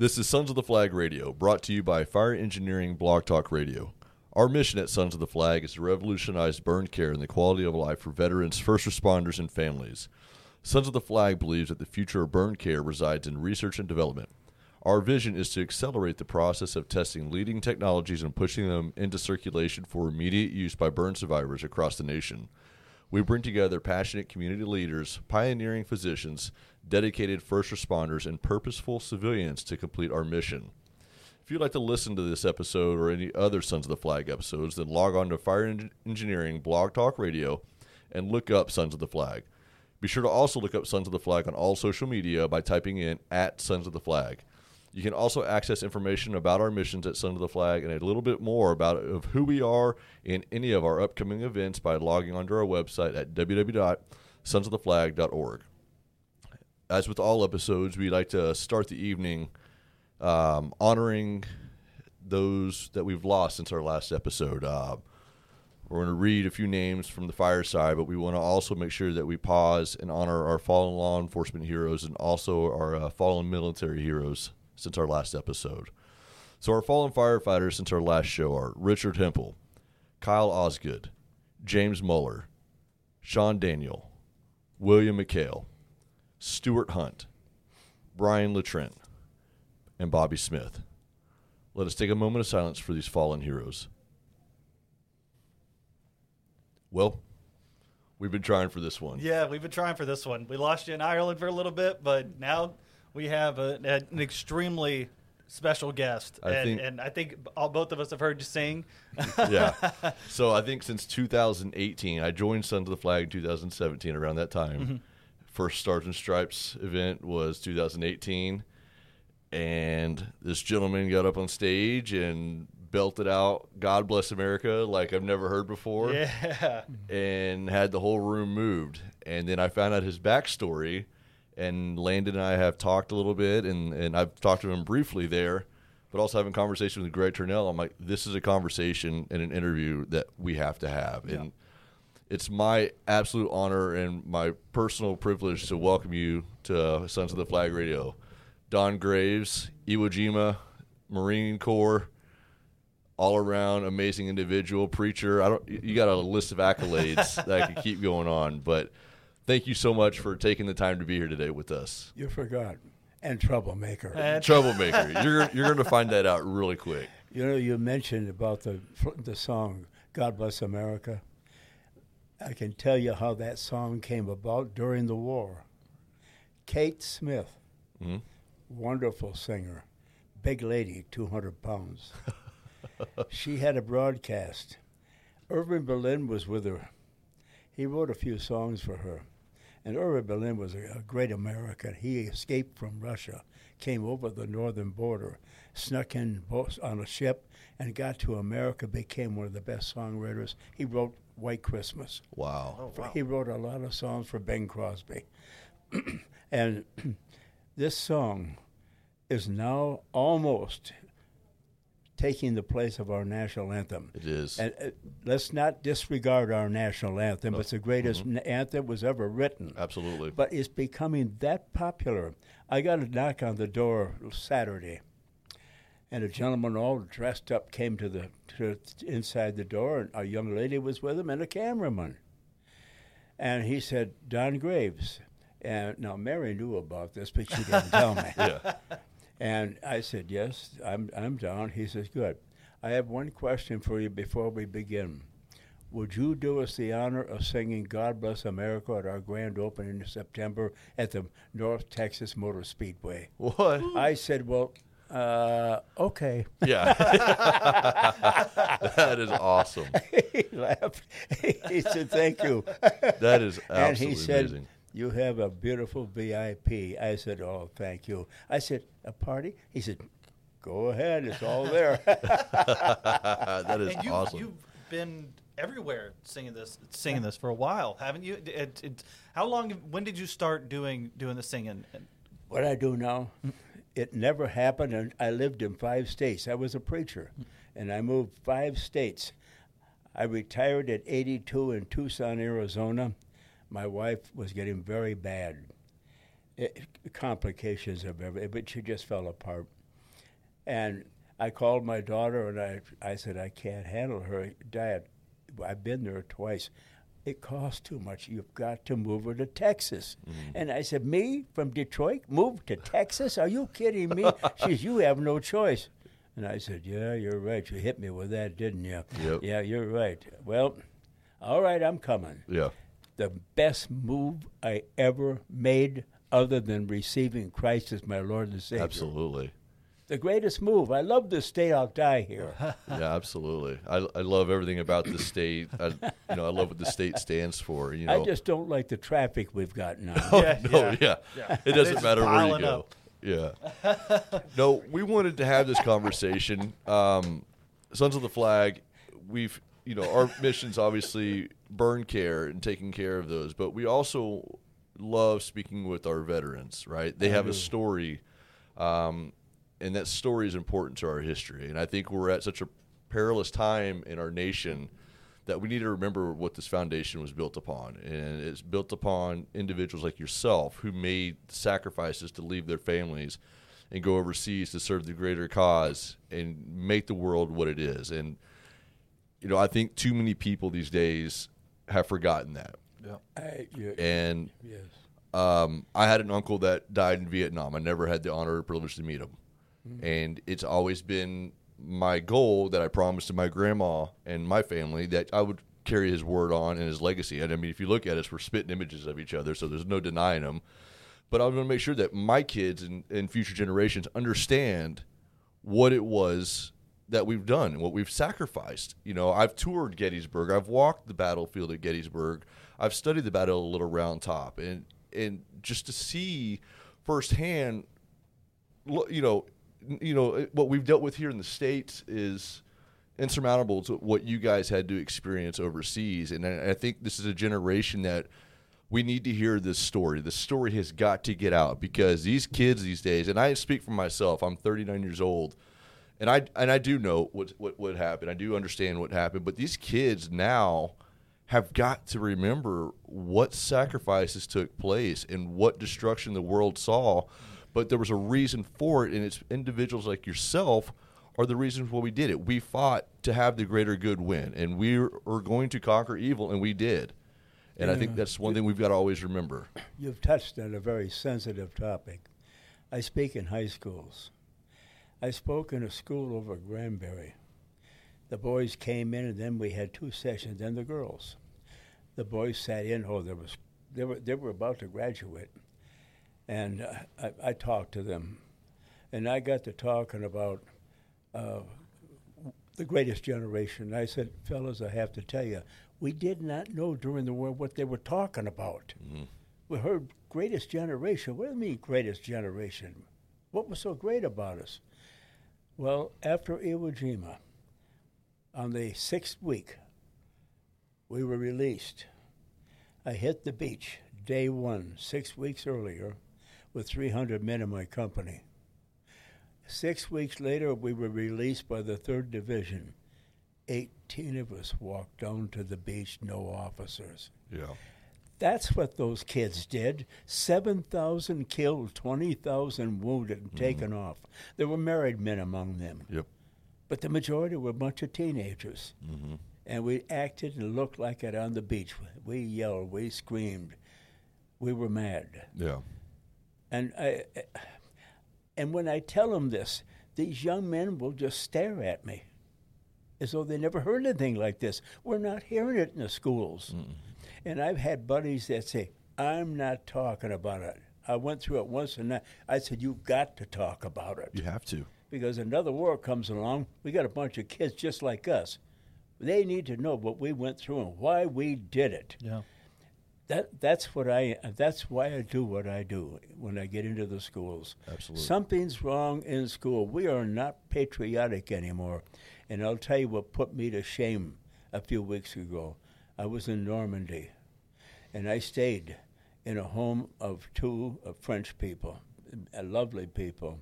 This is Sons of the Flag Radio, brought to you by Fire Engineering Blog Talk Radio. Our mission at Sons of the Flag is to revolutionize burn care and the quality of life for veterans, first responders, and families. Sons of the Flag believes that the future of burn care resides in research and development. Our vision is to accelerate the process of testing leading technologies and pushing them into circulation for immediate use by burn survivors across the nation. We bring together passionate community leaders, pioneering physicians, dedicated first responders, and purposeful civilians to complete our mission. If you'd like to listen to this episode or any other Sons of the Flag episodes, then log on to Fire Eng- Engineering Blog Talk Radio and look up Sons of the Flag. Be sure to also look up Sons of the Flag on all social media by typing in at Sons of the Flag. You can also access information about our missions at Sons of the Flag and a little bit more about of who we are in any of our upcoming events by logging onto our website at www.sonsoftheflag.org. As with all episodes, we like to start the evening um, honoring those that we've lost since our last episode. Uh, we're going to read a few names from the fireside, but we want to also make sure that we pause and honor our fallen law enforcement heroes and also our uh, fallen military heroes since our last episode. So, our fallen firefighters since our last show are Richard Hempel, Kyle Osgood, James Muller, Sean Daniel, William McHale, Stuart Hunt, Brian Latrent, and Bobby Smith. Let us take a moment of silence for these fallen heroes. Well, we've been trying for this one. Yeah, we've been trying for this one. We lost you in Ireland for a little bit, but now we have a, an extremely special guest, I and, think- and I think all, both of us have heard you sing. yeah. So I think since 2018, I joined Sons of the Flag in 2017. Around that time, mm-hmm. First Stars and Stripes event was 2018, and this gentleman got up on stage and belted out "God Bless America" like I've never heard before, yeah, and had the whole room moved. And then I found out his backstory, and Landon and I have talked a little bit, and, and I've talked to him briefly there, but also having conversation with Greg Turnell. I'm like, this is a conversation and an interview that we have to have, and it's my absolute honor and my personal privilege to welcome you to Sons of the Flag Radio. Don Graves, Iwo Jima, Marine Corps, all around amazing individual, preacher. I don't. You got a list of accolades that I could keep going on, but thank you so much for taking the time to be here today with us. You forgot. And troublemaker. And- Troublemaker, you're you're going to find that out really quick. you know, you mentioned about the the song "God Bless America." I can tell you how that song came about during the war. Kate Smith, Mhm. wonderful singer, big lady, two hundred pounds. she had a broadcast. Irving Berlin was with her. He wrote a few songs for her. And Irving Berlin was a, a great American. He escaped from Russia, came over the northern border, snuck in on a ship, and got to America, became one of the best songwriters. He wrote White Christmas. Wow. Oh, wow. He wrote a lot of songs for Bing Crosby. and this song is now almost taking the place of our national anthem. It is. And uh, let's not disregard our national anthem. It's the greatest Mm-hmm. anthem was ever written. Absolutely. But it's becoming that popular. I got a knock on the door Saturday, and a gentleman all dressed up came to the to inside the door, and a young lady was with him and a cameraman. And he said, "Don Graves." And now Mary knew about this, but she didn't tell me. yeah. And I said, Yes, I'm, I'm Don. He says, Good. I have one question for you before we begin. Would you do us the honor of singing God Bless America at our grand opening in September at the North Texas Motor Speedway? What? I said, Well, uh, okay. Yeah. that is awesome. he laughed. he said, Thank you. That is absolutely and he said, amazing. You have a beautiful VIP. I said, Oh, thank you. I said, A party? He said, Go ahead. It's all there. that is and you, awesome. you've been everywhere singing this, singing this for a while, haven't you? It, it, how long? When did you start doing doing the singing? And- What I do now, it never happened. And I lived in five states. I was a preacher, and I moved five states. I retired at 82 in Tucson, Arizona. My wife was getting very bad. It, complications of everything, but she just fell apart. And I called my daughter and I, I said, I can't handle her. Dad, I've been there twice. It costs too much. You've got to move her to Texas. Mm-hmm. And I said, Me from Detroit? Move to Texas? Are you kidding me? she says, You have no choice. And I said, Yeah, you're right. You hit me with that, didn't you? Yep. Yeah, you're right. Well, all right, I'm coming. Yeah. The best move I ever made, other than receiving Christ as my Lord and Savior. Absolutely. The greatest move. I love this state. I'll die here. Yeah, absolutely. I, I love everything about the state. I, you know, I love what the state stands for. You know, I just don't like the traffic we've got now. Oh, Yeah, no, yeah. yeah. Yeah. It doesn't It's matter where you go. up. Yeah. no, we wanted to have this conversation. Um, Sons of the Flag, we've, you know, our mission's obviously burn care and taking care of those, but we also love speaking with our veterans, right? They have a story, um, and that story is important to our history. And I think we're at such a perilous time in our nation that we need to remember what this foundation was built upon. And it's built upon individuals like yourself who made sacrifices to leave their families and go overseas to serve the greater cause and make the world what it is. And, you know, I think too many people these days have forgotten that. Yeah. I, you- And yes. um, I had an uncle that died in Vietnam. I never had the honor or privilege to meet him. Mm-hmm. And it's always been my goal that I promised to my grandma and my family that I would carry his word on and his legacy. And I mean, if you look at us, we're spitting images of each other, so there's no denying them. But I'm going to make sure that my kids and, and future generations understand what it was that we've done and what we've sacrificed. You know, I've toured Gettysburg. I've walked the battlefield at Gettysburg. I've studied the Battle of Little Round Top, and and just to see firsthand, you know, you know what we've dealt with here in the states is insurmountable to what you guys had to experience overseas. And I, think this is a generation that we need to hear this story. The story has got to get out because these kids these days, and I speak for myself. I'm 39 years old, and I and I do know what what what happened. I do understand what happened. But these kids now have got to remember what sacrifices took place and what destruction the world saw. But there was a reason for it, and it's individuals like yourself are the reasons why we did it. We fought to have the greater good win, and we are going to conquer evil, and we did. And I think that's one thing we've got to always remember. You've touched on a very sensitive topic. I speak in high schools. I spoke in a school over at Granbury. The boys came in, and then we had two sessions. Then the girls. The boys sat in. Oh, there was they were they were about to graduate, and uh, I, I talked to them, and I got to talking about uh, the greatest generation. I said, fellas, I have to tell you, we did not know during the war what they were talking about. We heard greatest generation. What do you mean greatest generation? What was so great about us? Well, after Iwo Jima, on the sixth week, we were released. I hit the beach day one, six weeks earlier, with 300 men in my company. Six weeks later, we were released by the 3rd Division. 18 of us walked down to the beach, no officers. Yeah. That's what those kids did. 7,000 killed, 20,000 wounded and taken off. There were married men among them, Yep. but the majority were a bunch of teenagers. Mm-hmm. And we acted and looked like it on the beach. We yelled, we screamed, we were mad. Yeah. And I, and when I tell them this, these young men will just stare at me as though they never heard anything like this. We're not hearing it in the schools. And I've had buddies that say, I'm not talking about it. I went through it once and I, I said, You've got to talk about it. You have to. Because another war comes along, we got a bunch of kids just like us. They need to know what we went through and why we did it Yeah. That that's what I that's why I do what I do when I get into the schools. Absolutely. Something's wrong in school. We are not patriotic anymore. And I'll tell you what put me to shame a few weeks ago. I was in Normandy and I stayed in a home of two uh, French people, uh, lovely people.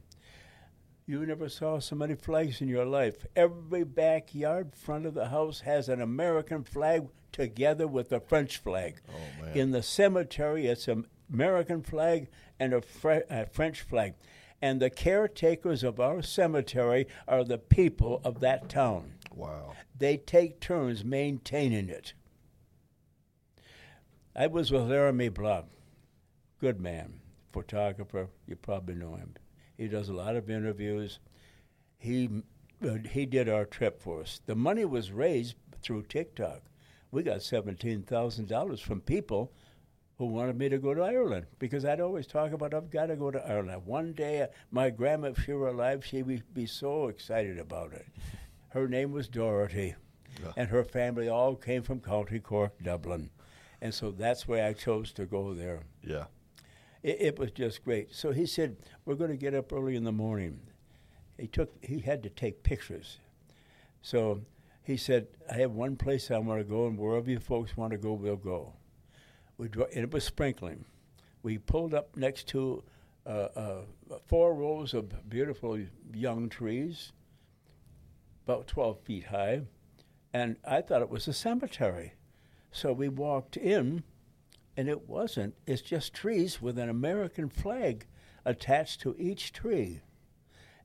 You never saw so many flags in your life. Every backyard front of the house has an American flag together with the French flag. Oh, man. In the cemetery, it's an American flag and a, Fre- a French flag. And the caretakers of our cemetery are the people of that town. Wow. They take turns maintaining it. I was with Laramie Block, good man, photographer. You probably know him. He does a lot of interviews. He uh, he did our trip for us. The money was raised through TikTok. We got seventeen thousand dollars from people who wanted me to go to Ireland because I'd always talk about I've got to go to Ireland. One day, uh, my grandma, if she were alive, she would be so excited about it. Her name was Dorothy, Yeah. and her family all came from County Cork, Dublin, and so that's why I chose to go there. Yeah. It, it was just great. So he said, "We're going to get up early in the morning." He took. He had to take pictures. So he said, "I have one place I want to go, and wherever you folks want to go, we'll go." We dro- and it was sprinkling. We pulled up next to uh, uh, four rows of beautiful young trees, about twelve feet high, and I thought it was a cemetery. So we walked in, and it wasn't. It's just trees with an American flag attached to each tree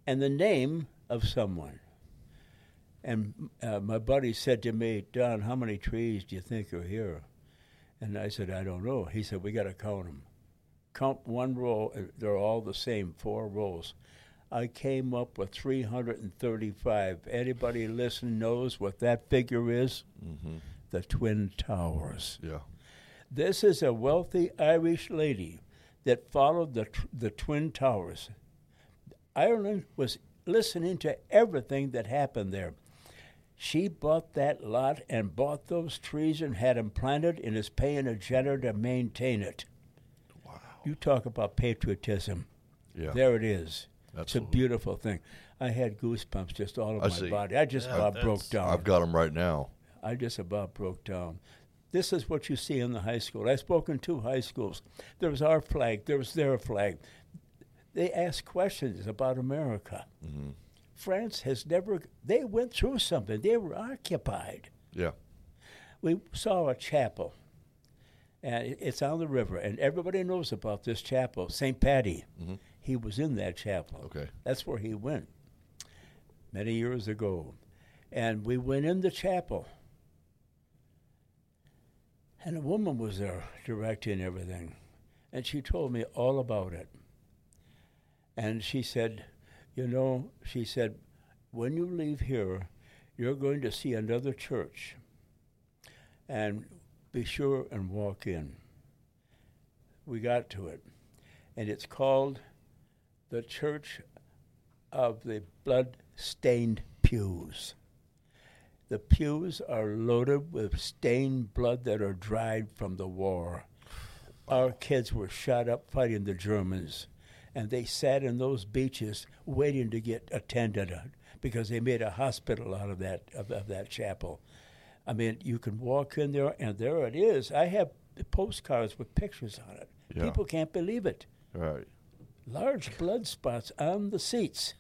and the name of someone. And uh, my buddy said to me, Don, how many trees do you think are here? And I said, I don't know. He said, We got to count them. Count one row, uh, they're all the same, four rows. I came up with 335. Anybody listen knows what that figure is? Mm-hmm. The Twin Towers. Yeah. This is a wealthy Irish lady that followed the, tr- the Twin Towers. Ireland was listening to everything that happened there. She bought that lot and bought those trees and had them planted and is paying a jetter to maintain it. Wow. You talk about patriotism. Yeah. There it is. It's a beautiful thing. I had goosebumps just all over I my see. body. I just Yeah, about broke down. I've got them right now. I just about broke down. This is what you see in the high school. I spoke in two high schools. There was our flag, there was their flag. They asked questions about America. hmm France has never, they went through something, they were occupied. Yeah. We saw a chapel, and it's on the river, and everybody knows about this chapel, St. Patty. Mhm. He was in that chapel. Okay. That's where he went many years ago. And we went in the chapel. And a woman was there directing everything. And she told me all about it. And she said, You know, she said, when you leave here, you're going to see another church. And be sure and walk in. We got to it. And it's called the Church of the Blood Stained Pews. The pews are loaded with stained blood that are dried from the war. Our kids were shot up fighting the Germans, and they sat in those beaches waiting to get attended on because they made a hospital out of that of, of that chapel. I mean, you can walk in there, and there it is. I have postcards with pictures on it. Yeah. People can't believe it Right. large blood spots on the seats.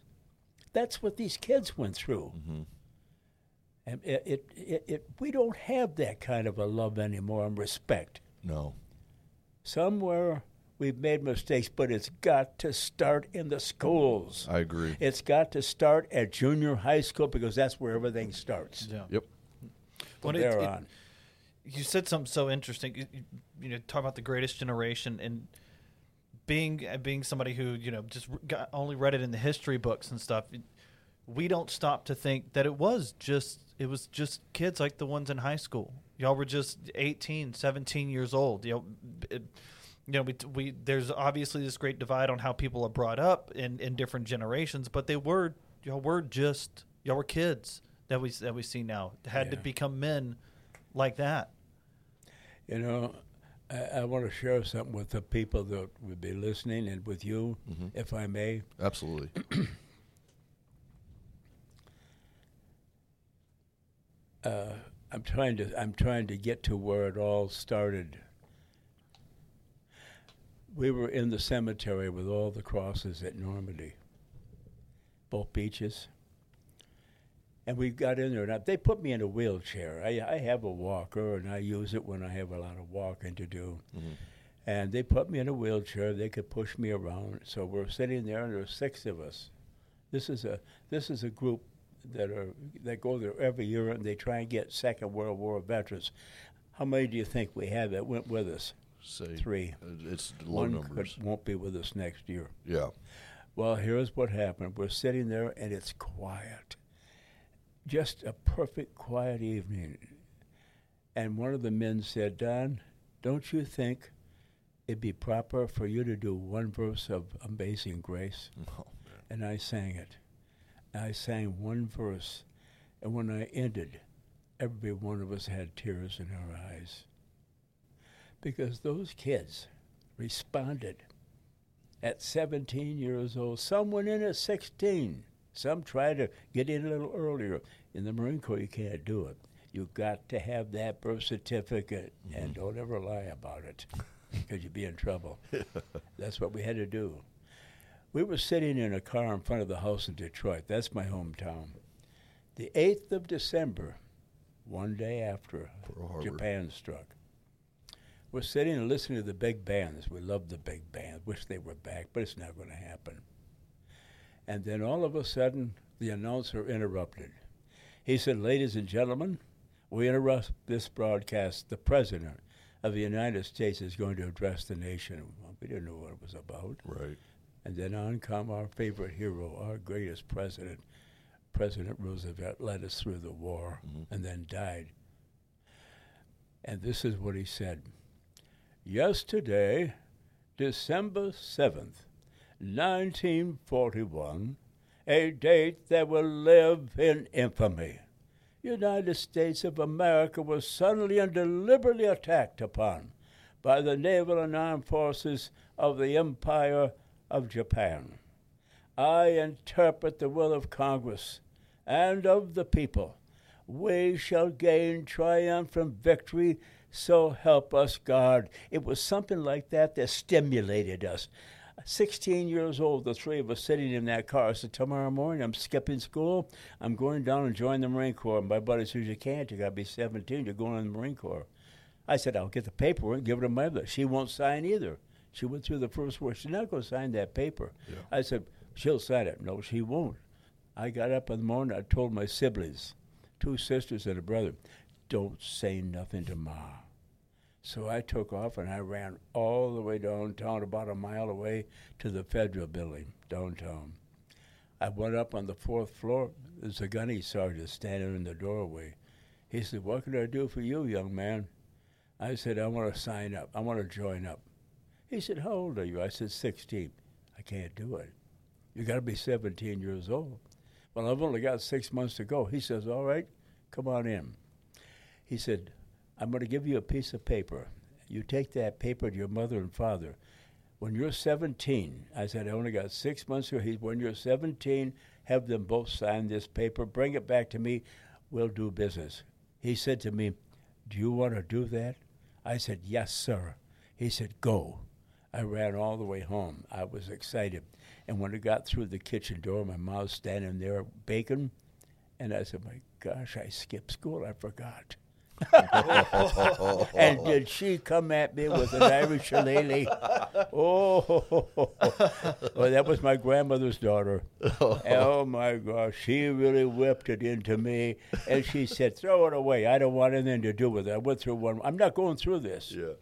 That's what these kids went through. hmm And it, it, it, it, we don't have that kind of a love anymore and respect. No. Somewhere we've made mistakes, but it's got to start in the schools. I agree. It's got to start at junior high school because that's where everything starts. Yeah. Yep. From When it- there it- on. you said something so interesting. You, you, you know, talk about the greatest generation and being uh, being somebody who you know just got, only read it in the history books and stuff. We don't stop to think that it was just it was just kids like the ones in high school. Y'all were just 18, 17 years old. You know, it, you know, we, we there's obviously this great divide on how people are brought up in, in different generations, but they were y'all were just y'all were kids that we that we see now had to become men like that. You know, I, I want to share something with the people that would be listening and with you, Mhm. if I may. Absolutely. uh, I'm trying to I'm trying to get to where it all started. We were in the cemetery with all the crosses at Normandy, both beaches, and we got in there. And I, they put me in a wheelchair. I, I have a walker, and I use it when I have a lot of walking to do. Mhm. And they put me in a wheelchair. They could push me around. So we're sitting there, and there's six of us. This is a this is a group that are that go there every year, and they try and get Second World War veterans. How many do you think we have that went with us? Say Three. It's low One numbers. could, won't be with us next year. Yeah. Well, here's what happened. We're sitting there and it's quiet. Just a perfect quiet evening. And one of the men said, Don, don't you think it'd be proper for you to do one verse of Amazing Grace? Oh, And I sang it. I sang one verse. And when I ended, every one of us had tears in our eyes. Because those kids responded at 17 years old. Some went in at 16. Some tried to get in a little earlier. In the Marine Corps, you can't do it. You've got to have that birth certificate, mm-hmm. and don't ever lie about it, because you'd be in trouble. That's what we had to do. We were sitting in a car in front of the house in Detroit. That's my hometown. The 8th of December, one day after Japan struck. We're sitting and listening to the big bands. We love the big band. Wish they were back, but it's not going to happen. And then all of a sudden, the announcer interrupted. He said, Ladies and gentlemen, we interrupt this broadcast. The President of the United States is going to address the nation. Well, we didn't know what it was about. Right. And then on come our favorite hero, our greatest president, President Roosevelt, led us through the war Mhm. and then died. And this is what he said Yesterday, December 7th, 1941, a date that will live in infamy. The United States of America was suddenly and deliberately attacked upon by the naval and armed forces of the Empire of Japan. I interpret the will of Congress and of the people. We shall gain triumphant victory, so help us God. It was something like that that stimulated us. 16 years old, the three of us sitting in that car. I said, Tomorrow morning, I'm skipping school. I'm going down and join the Marine Corps. My buddy says, You can't. You got to be 17. You're going in the Marine Corps. I said, I'll get the paperwork and give it to my mother. She won't sign either. She went through the first word. She's not going to sign that paper. Yeah. I said, She'll sign it. No, she won't. I got up in the morning. I told my siblings, two sisters and a brother, don't say nothing to Ma. So I took off and I ran all the way downtown, about a mile away to the federal building downtown. I went up on the fourth floor. There's a gunny sergeant standing in the doorway. He said, What can I do for you, young man? I said, I want to sign up. I want to join up. He said, How old are you? I said, 16. I can't do it. You got to be 17 years old. Well, I've only got six months to go. He says, All right, come on in. He said, I'm going to give you a piece of paper. You take that paper to your mother and father. When you're 17, I said, I only got six months here. He, when you're 17, have them both sign this paper. Bring it back to me. We'll do business. He said to me, Do you want to do that? I said, Yes, sir. He said, Go. I ran all the way home. I was excited. And when I got through the kitchen door, my mom's standing there baking. And I said, My gosh, I skipped school. I forgot. and did she come at me with an Irish shillelagh? Oh, well, that was my grandmother's daughter. Oh my gosh, she really whipped it into me, and she said, "Throw it away. I don't want anything to do with it." I went through one. I'm not going through this. Yeah.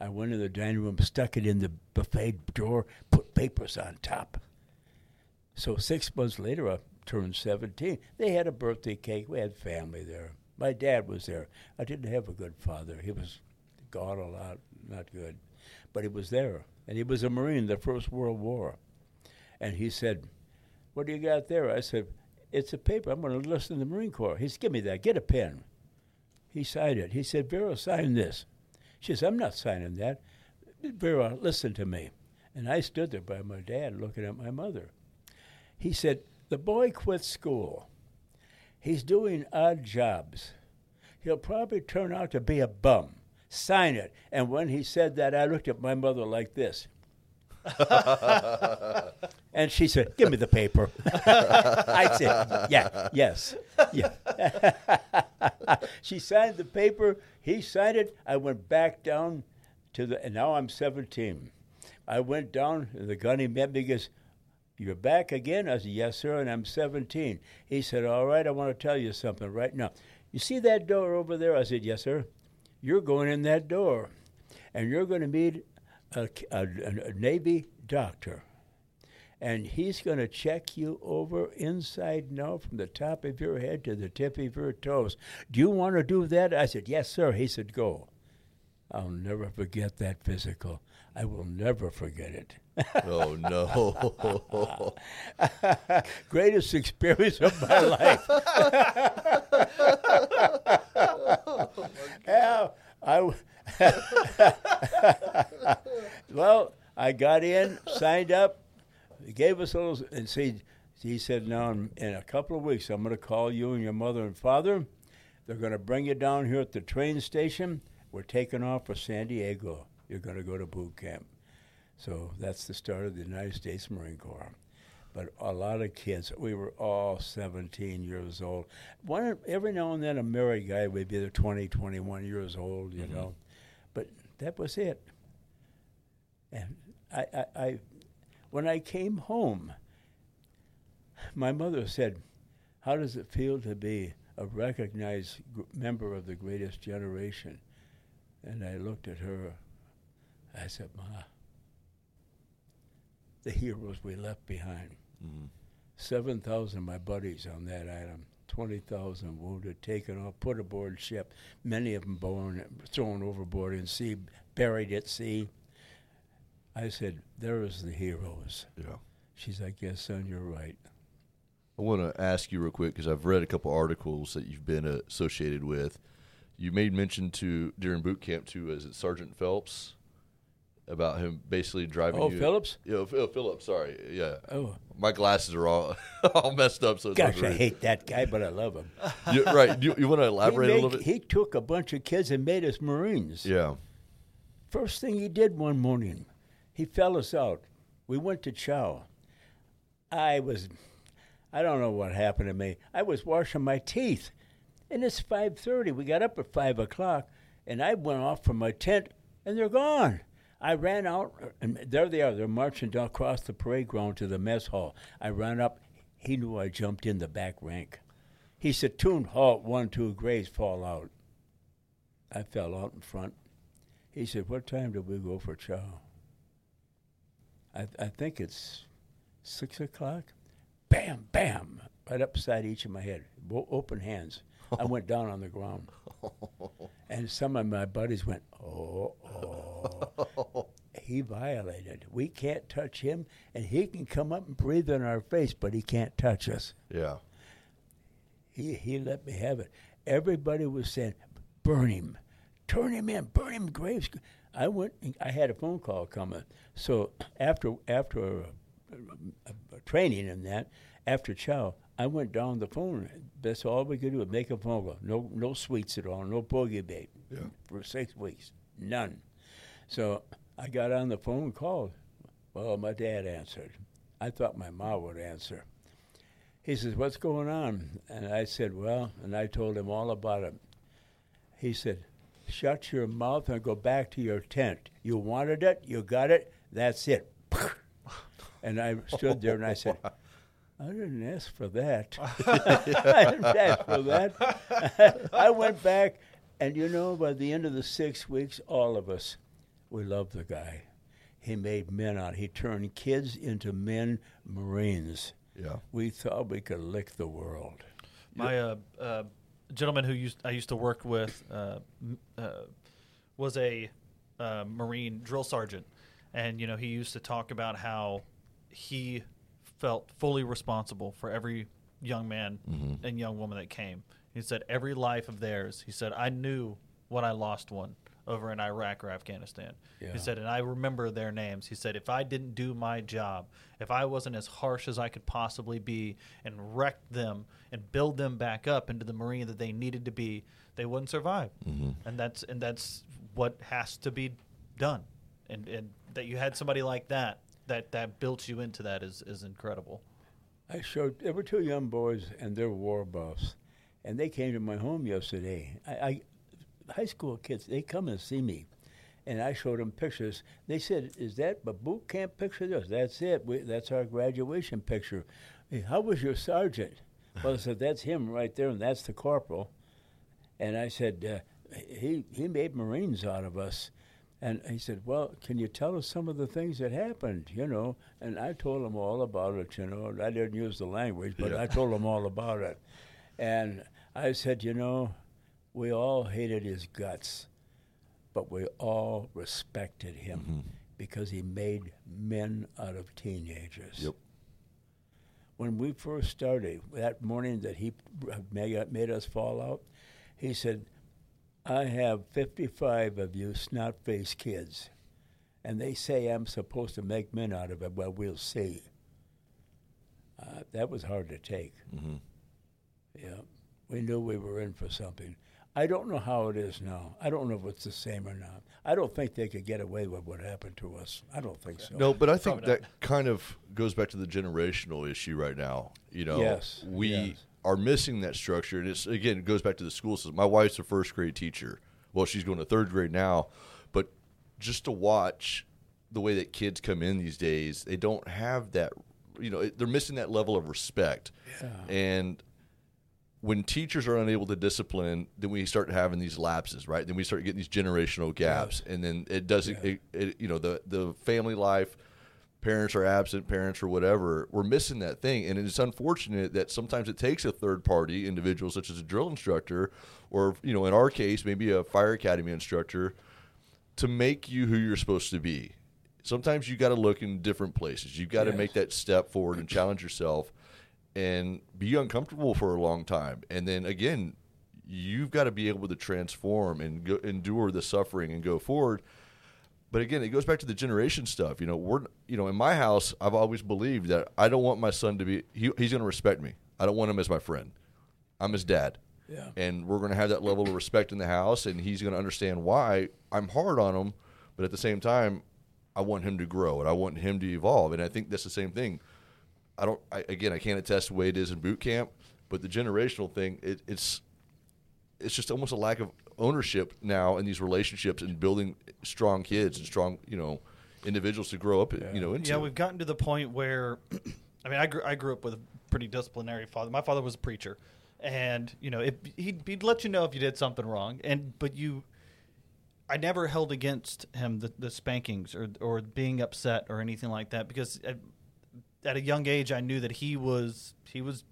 I went in the dining room, stuck it in the buffet drawer, put papers on top. So six months later, I turned 17. They had a birthday cake. We had family there. My dad was there. I didn't have a good father. He was gone a lot, not good. But he was there. And he was a Marine, the First World War. And he said, What do you got there? I said, It's a paper. I'm going to enlist in the Marine Corps. He said, Give me that. Get a pen. He signed it. He said, Vera, sign this. She says, I'm not signing that. Vera, listen to me. And I stood there by my dad looking at my mother. He said, The boy quit school. He's doing odd jobs. He'll probably turn out to be a bum. Sign it. And when he said that, I looked at my mother like this. and she said, Give me the paper. I said, Yeah, yes. Yeah. she signed the paper. He signed it. I went back down to the, and now I'm 17. I went down, and the gunny met me. Goes, "You're back again?" I said, "Yes, sir." And I'm 17. He said, "All right, I want to tell you something right now. You see that door over there?" I said, "Yes, sir." You're going in that door, and you're going to meet a, a, a Navy doctor and he's going to check you over inside now from the top of your head to the tip of your toes. Do you want to do that? I said, Yes, sir. He said, Go. I'll never forget that physical. I will never forget it. Oh no! Greatest experience of my life. yeah, I. well, I got in, signed up. He gave us a little, and see, he said, "Now, in, in a couple of weeks, I'm going to call you and your mother and father. They're going to bring you down here at the train station. We're taking off for San Diego. You're going to go to boot camp." So that's the start of the United States Marine Corps. But a lot of kids, we were all 17 years old. One every now and then a married guy would be either 20, 21 years old, you mm-hmm. know. But that was it. And I, I, I, when I came home, my mother said, "How does it feel to be a recognized gr- member of the greatest generation?" And I looked at her. I said, "Ma, the heroes we left behind. Mhm. 7,000 of my buddies on that island, 20,000 wounded, taken off, put aboard ship, many of them born, thrown overboard in sea, buried at sea. I said, there is the heroes. Yeah. She's like, yes, son, you're right. I want to ask you real quick because I've read a couple articles that you've been uh, associated with. You made mention to during boot camp to is it Sergeant Phelps about him basically driving Oh, you. Phillips? Yeah, oh, Phil- Phillips. Sorry, yeah. Oh, My glasses are all all messed up. So it's gosh, I hate that guy, but I love him. You- right. You, you want to elaborate he, a little bit? he took a bunch of kids and made us Marines. yeah. First thing he did one morning, he fell us out. We went to chow. I was, I don't know what happened to me. I was washing my teeth, and it's five thirty. We got up at five o'clock, and I went off from my tent, and they're gone. I ran out, and there they are. They're marching down across the parade ground to the mess hall. I ran up. He knew I jumped in the back rank. He said, "Tune, halt, one, two, Graves, fall out." I fell out in front. He said, "What time do we go for chow?" I, I think it's six o'clock. Bam, bam, right upside each of my head, open hands. I went down on the ground, and some of my buddies went, "Oh, oh." He violated. We can't touch him, and he can come up and breathe in our face, but he can't touch us. Yeah. He he let me have it. Everybody was saying, "Burn him, turn him in, burn him, Graves." I went. I had a phone call coming. So after after uh, uh, training and that, after chow, I went down the phone. That's all we could do was make a phone call. No no sweets at all. No pogey bait Yeah. for six weeks. None. So I got on the phone and called. Well, my dad answered. I thought my mom would answer. He says, What's going on? And I said, Well, and I told him all about it. He said, Shut your mouth and go back to your tent. You wanted it, you got it, that's it. And I stood there and I said, I didn't ask for that. I didn't ask for that. I went back, and you know, by the end of the six weeks, all of us, we loved the guy. He made men out. He turned kids into men, Marines. Yeah. We thought we could lick the world. My uh, uh, gentleman who used I used to work with uh, uh, was a uh, Marine drill sergeant, and you know he used to talk about how he felt fully responsible for every young man Mhm. and young woman that came. He said every life of theirs. He said I knew when I lost one over in Iraq or Afghanistan. Yeah. He said, and I remember their names. He said, if I didn't do my job, if I wasn't as harsh as I could possibly be and wreck them and build them back up into the Marine that they needed to be, they wouldn't survive. Mhm. And that's and that's what has to be done. And and that you had somebody like that that that built you into that is is incredible. I showed there were two young boys and they're war buffs, and they came to my home yesterday. I, I high school kids they come and see me, And I showed them pictures. They said, "Is that a boot camp picture?" This, that's it. We, that's our graduation picture. How was your sergeant? Well, I said, "That's him right there, and that's the corporal." And I said, uh, "He he made Marines out of us." And he said, "Well, can you tell us some of the things that happened?" You know, and I told him all about it. You know, I didn't use the language, but Yeah. I told him all about it. And I said, "You know, we all hated his guts, but we all respected him Mm-hmm. because he made men out of teenagers." Yep. when we first started, that morning that he made, made us fall out, he said, I have 55 of you snot faced kids, and they say I'm supposed to make men out of it. Well, we'll see. Uh, that was hard to take. hmm Yeah. We knew we were in for something. I don't know how it is now. I don't know if it's the same or not. I don't think they could get away with what happened to us. I don't think so. No, but I think Probably that kind of goes back to the generational issue right now. You know, Yes, we yes. Are missing that structure, and it's again it goes back to the school system. My wife's a first grade teacher. Well, she's going to third grade now, but just to watch the way that kids come in these days, they don't have that. You know, they're missing that level of respect, Yeah. and when teachers are unable to discipline, then we start having these lapses, right? Then we start getting these generational gaps, and then it doesn't, it, it, you know, the the family life, parents are absent, parents or whatever, we're missing that thing, and it's unfortunate that sometimes it takes a third party individual, such as a drill instructor, or you know, in our case, maybe a fire academy instructor, to make you who you're supposed to be. Sometimes you got to look in different places. You've got to Yes. make that step forward and challenge yourself and be uncomfortable for a long time. And then again, you've got to be able to transform and go, endure the suffering and go forward. But again, it goes back to the generation stuff. You know, we're you know in my house, I've always believed that I don't want my son to be he, he's going to respect me. I don't want him as my friend. I'm his dad. Yeah. And we're going to have that level of respect in the house, and he's going to understand why I'm hard on him, but at the same time, I want him to grow and I want him to evolve. And I think that's the same thing. I don't. I, again, I can't attest the way it is in boot camp, but the generational thing, it, it's it's just almost a lack of ownership now in these relationships and building strong kids and strong, you know, individuals to grow up, you know, into. Yeah, we've gotten to the point where, I mean, I grew, I grew up with a pretty disciplinary father. My father was a preacher, and you know, if, he'd, he'd let you know if you did something wrong, and but you, I never held against him the, the spankings or or being upset or anything like that because at, at a young age I knew that he was he was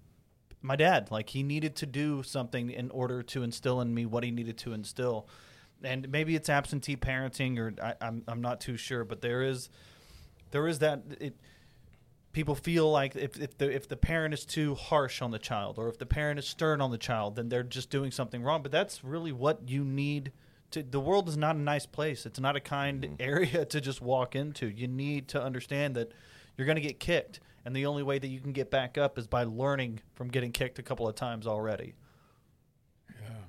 my dad. Like he needed to do something in order to instill in me what he needed to instill. And maybe it's absentee parenting, or I, I'm I'm not too sure, but there is there is that it. People feel like if if the if the parent is too harsh on the child, or if the parent is stern on the child, then they're just doing something wrong. But that's really what you need. To, the world is not a nice place. It's not a kind mm-hmm. area to just walk into. You need to understand that you're going to get kicked, and the only way that you can get back up is by learning from getting kicked a couple of times already. Yeah.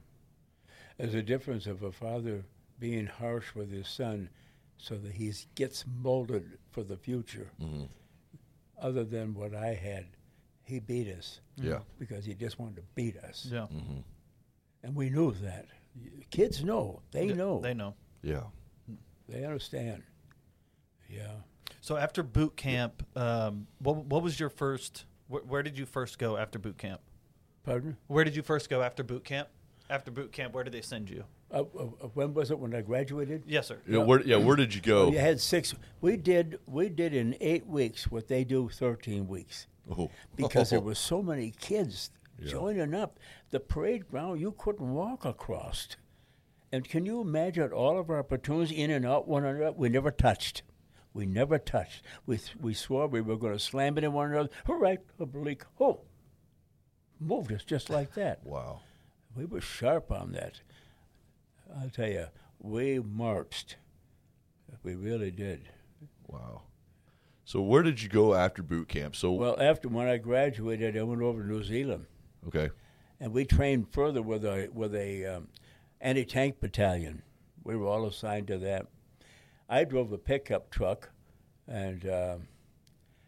There's a difference of a father being harsh with his son so that he gets molded for the future. Mhm. Other than what I had, he beat us Yeah. because he just wanted to beat us. Yeah, hmm And we knew that. Kids know. They know. They know. Yeah. They understand. Yeah. So after boot camp, um, what what was your first? Wh- where did you first go after boot camp? Pardon? Where did you first go after boot camp? After boot camp, where did they send you? Uh, uh, uh, when was it when I graduated? Yes, sir. Yeah, where, yeah, where did you go? You had six. We did. We did in eight weeks what they do thirteen weeks Oh. because there were so many kids Yeah. joining up. The parade ground you couldn't walk across. And can you imagine all of our platoons in and out one another? We never touched. We never touched. We th- we swore we were going to slam into one another. All right, oblique. Oh, moved us just like that. Wow. We were sharp on that. I'll tell you, we marched. We really did. Wow. So where did you go after boot camp? So Well, after when I graduated, I went over to New Zealand, okay. and we trained further with a with a um, anti tank battalion. We were all assigned to that. I drove a pickup truck, and um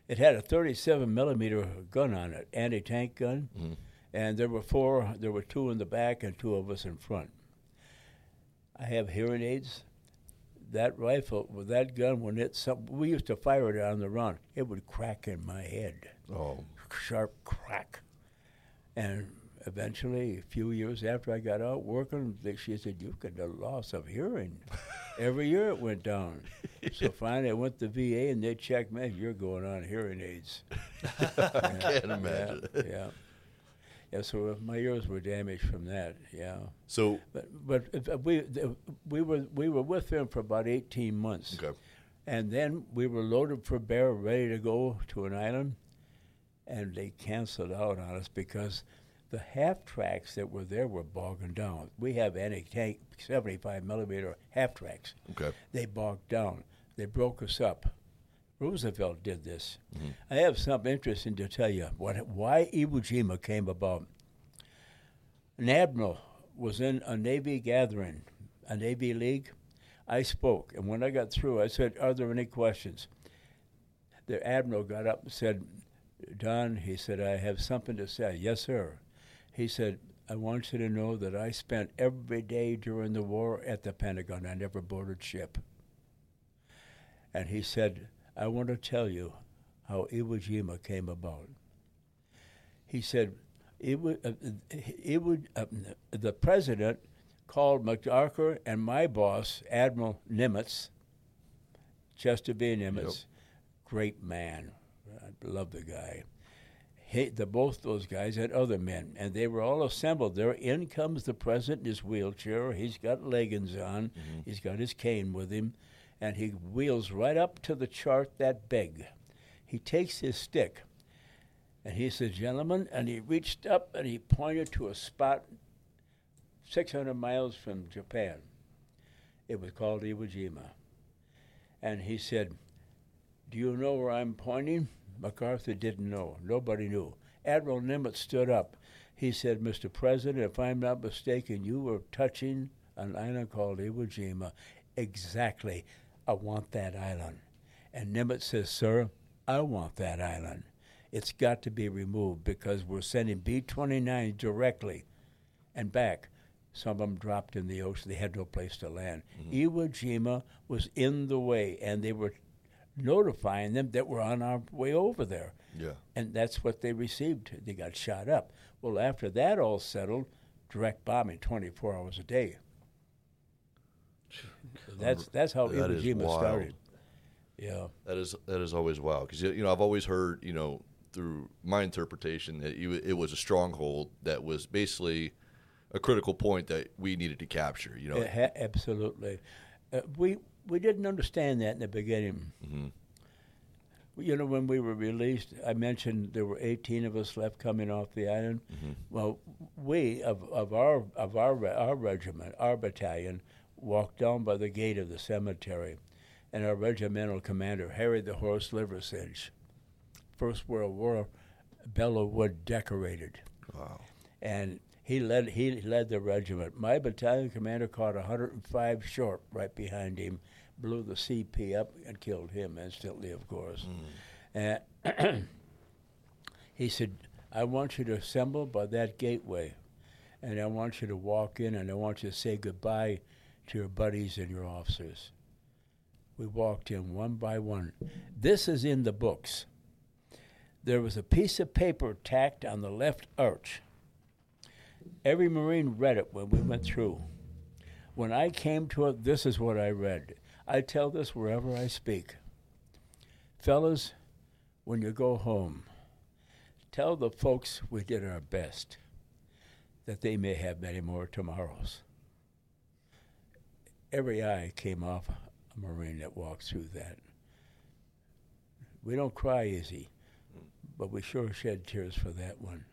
it had a 37 millimeter gun on it, anti tank gun, Mhm. and there were four. There were two in the back and two of us in front. I have hearing aids. that rifle with that gun when it some we used to fire it on the run, it would crack in my head, Oh, sharp crack, and eventually, a few years after I got out working, they- she said, "You got a loss of hearing." Every year it went down. So finally, I went to VA and they checked me. You're going on hearing aids. I can't imagine. Yeah, yeah. Yeah, so uh, my ears were damaged from that. Yeah, So, but but if, uh, we we were we were with them for about eighteen months, okay. and then we were loaded for bear, ready to go to an island, and they canceled out on us because the half tracks that were there were bogging down. We have anti-tank 75 millimeter half tracks. Okay. They bogged down. They broke us up. Roosevelt did this. Mm-hmm. I have something interesting to tell you. What, why Iwo Jima came about. An admiral was in a Navy gathering, a Navy league. I spoke, and when I got through, I said, "Are there any questions?" The admiral got up and said, "Don," he said, "I have something to say." Yes, sir. He said, "I want you to know that I spent every day during the war at the Pentagon. I never boarded ship." And he said, "I want to tell you how Iwo Jima came about." He said, "Iwo, uh, Iwo, uh, the president called MacArthur and my boss, Admiral Nimitz, Chester B. Nimitz, great man. I love the guy. He, the both those guys and other men, and they were all assembled there. In comes the president in his wheelchair. He's got leggings on. Mm-hmm. He's got his cane with him, and he wheels right up to the chart that big. He takes his stick, and he says, "Gentlemen," and he reached up and he pointed to a spot 600 miles from Japan. It was called Iwo Jima. And he said, Do you know where I'm pointing? MacArthur didn't know. Nobody knew. Admiral Nimitz stood up. He said, Mr. President, if I'm not mistaken, you were touching an island called Iwo Jima. Exactly. I want that island. And Nimitz says, Sir, I want that island. It's got to be removed because we're sending B 29 directly and back. Some of them dropped in the ocean. They had no place to land. Mm-hmm. Iwo Jima was in the way, and they were notifying them that we're on our way over there. Yeah. And that's what they received. They got shot up. Well, after that all settled, direct bombing 24 hours a day. That's that's how That Iwo Jima started. Yeah. That is that is always wild because you know I've always heard you know through my interpretation that it was a stronghold that was basically a critical point that we needed to capture. You know, ha- absolutely. Uh, we we didn't understand that in the beginning. Mhm. You know, when we were released, I mentioned there were 18 of us left coming off the island. Well, we of, of our of our our regiment, our battalion, walked down by the gate of the cemetery, and our regimental commander, Harry the Horse Liversedge, First World War, Belleau Wood decorated wow. and he led he led the regiment. My battalion commander caught 105 short right behind him, blew the CP up and killed him instantly, of course. Hmm. And he said, "I want you to assemble by that gateway, and I want you to walk in, and I want you to say goodbye to your buddies and your officers." We walked in one by one. This is in the books. There was a piece of paper tacked on the left arch. Every Marine read it when we went through. When I came to it, this is what I read. I tell this wherever I speak. Fellas, when you go home, tell the folks we did our best, that they may have many more tomorrows. Every eye came off a Marine that walked through that. We don't cry easy, but we sure shed tears for that one.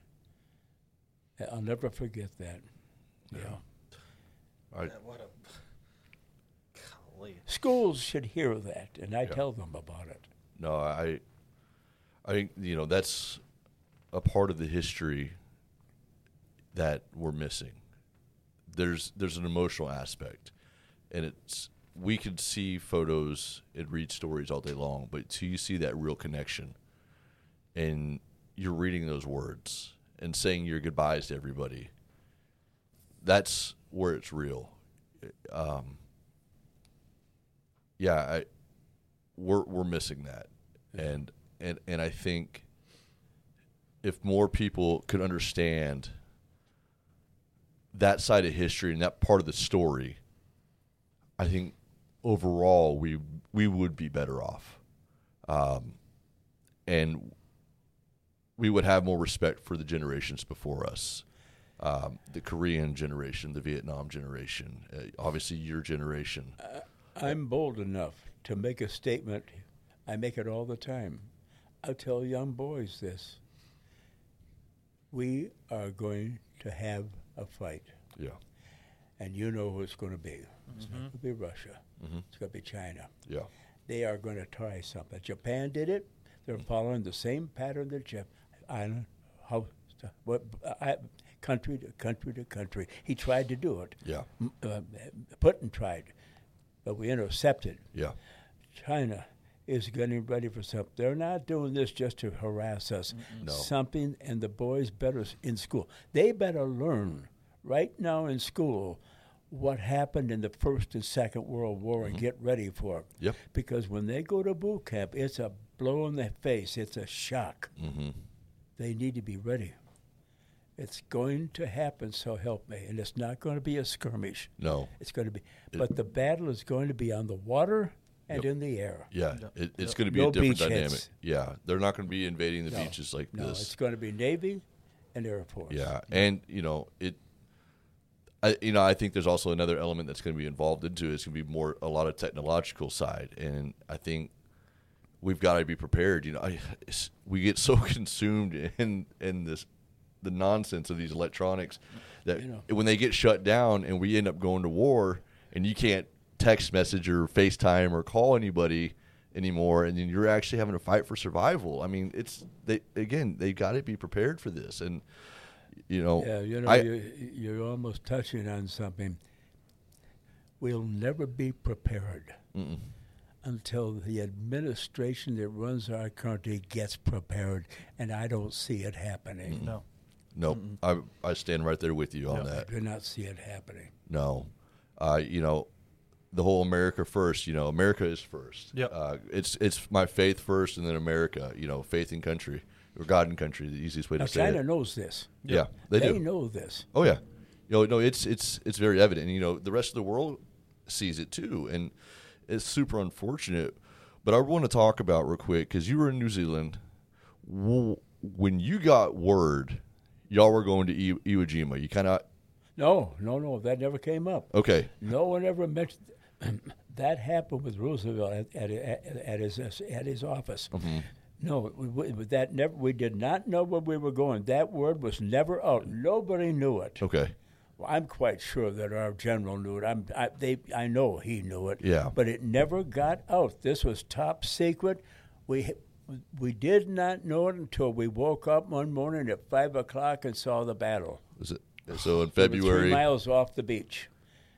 I'll never forget that. Yeah. I, Yeah, what a golly. Schools should hear that, and I Yeah. tell them about it. no, I, I think you know that's a part of the history that we're missing. There's there's an emotional aspect, and it's we could see photos and read stories all day long, but till you see that real connection, and you're reading those words and saying your goodbyes to everybody. That's where it's real. Um, yeah, I, we're we're missing that, and and and I think if more people could understand that side of history and that part of the story, I think overall we we would be better off, um, and we would have more respect for the generations before us. Um, the Korean generation, the Vietnam generation, uh, obviously your generation. I'm bold enough to make a statement. I make it all the time. I tell young boys this. We are going to have a fight, Yeah, and you know who it's going to be. It's not going to be Russia. Mhm. It's going to be China. yeah, They are going to try something. Japan did it. They're following the same pattern that Japan. Island, how, what, I, country to country to country. He tried to do it. yeah, Uh, Putin tried, but we intercepted. yeah, China is getting ready for something. They're not doing this just to harass us. No. Something, and the boys better in school. They better learn right now in school what happened in the First and Second World War and get ready for it. Yep. Because when they go to boot camp, it's a blow in the face. It's a shock. hmm They need to be ready. It's going to happen, so help me. And it's not going to be a skirmish. No, It's going to be, but the battle is going to be on the water and Yep. in the air. yeah, Yep. it, it's Yep. going to be No a different dynamic. hits. Yeah, they're not going to be invading the No. beaches like No, this. it's going to be Navy and Air Force. Yeah, and you know it. I you know I think there's also another element that's going to be involved into it. It's going to be more a lot of technological side, and I think we've got to be prepared. You know, I, we get so consumed in in this the nonsense of these electronics that You know. when they get shut down and we end up going to war, and you can't text message or FaceTime or call anybody anymore, and then you're actually having to fight for survival. I mean, it's they again they got to be prepared for this, and you know, Yeah, you know, I, you, you're almost touching on something. We'll never be prepared mm-mm. Until the administration that runs our country gets prepared, and I don't see it happening. No. nope, I I stand right there with you on Yeah. that. I do not see it happening. No, uh, you know, the whole America first. You know, America is first. Yep. Uh, it's it's my faith first, and then America. You know, faith in country or God in country. The easiest way Now, to say China knows this. Yeah, they, do. know this. Oh yeah, you know, no, it's it's it's very evident. You know, the rest of the world sees it too, and it's super unfortunate. But I want to talk about real quick because you were in New Zealand. When you got word, y'all were going to I- Iwo Jima. You kind of No, no, no, that never came up. okay, No one ever mentioned that happened with Roosevelt at, at, at, his at his office. Mm-hmm. No, we, we, that never. We did not know where we were going. That word was never out. Nobody knew it. okay, Well, I'm quite sure that our general knew it. I'm, I, they, I know he knew it. Yeah. But it never got out. This was top secret. We we did not know it until we woke up one morning at five o'clock and saw the battle. was it so in were three February? miles off the beach,